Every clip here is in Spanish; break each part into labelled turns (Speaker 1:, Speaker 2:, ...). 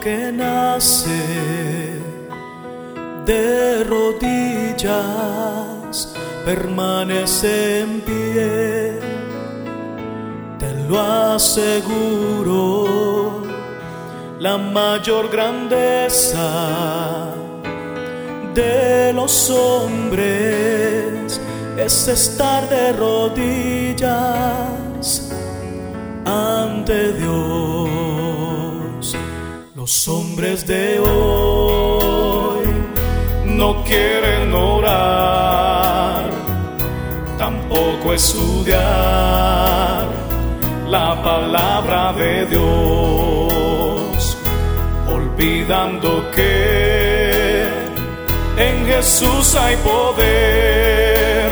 Speaker 1: que nace de rodillas permanece en pie, te lo aseguro, la mayor grandeza de los hombres es estar de rodillas ante Dios. Los hombres de hoy no quieren orar, tampoco estudiar la palabra de Dios, olvidando que en Jesús hay poder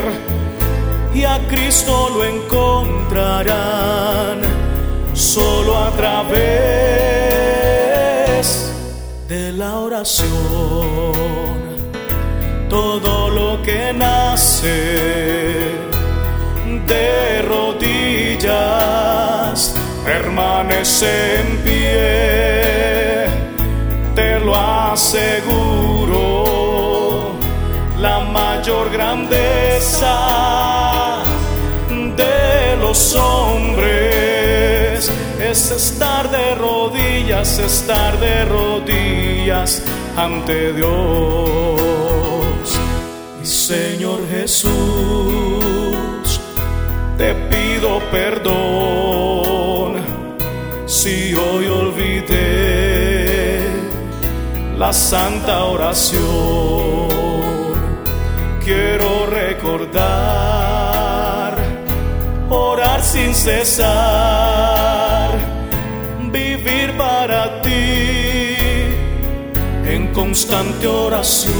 Speaker 1: y a Cristo lo encontrarán solo a través la oración. Todo lo que nace de rodillas permanece en pie, te lo aseguro, la mayor grandeza de los hombres es estar de estar de rodillas ante Dios. Y Señor Jesús, te pido perdón si hoy olvidé la santa oración. Quiero recordar, orar sin cesar, vivir para constante oración.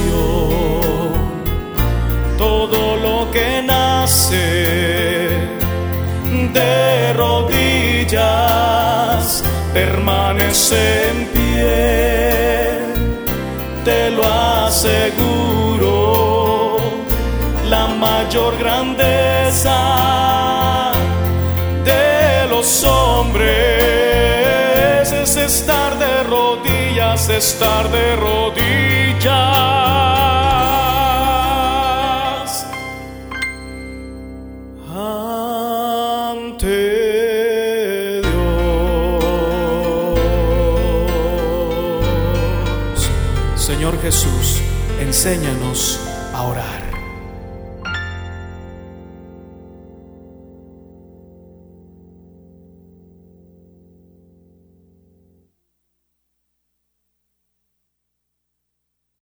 Speaker 1: Todo lo que nace de rodillas permanece en pie, te lo aseguro, la mayor grandeza de los hombres es estar rodillas, estar de rodillas. ante Dios. Señor Jesús, enséñanos a orar.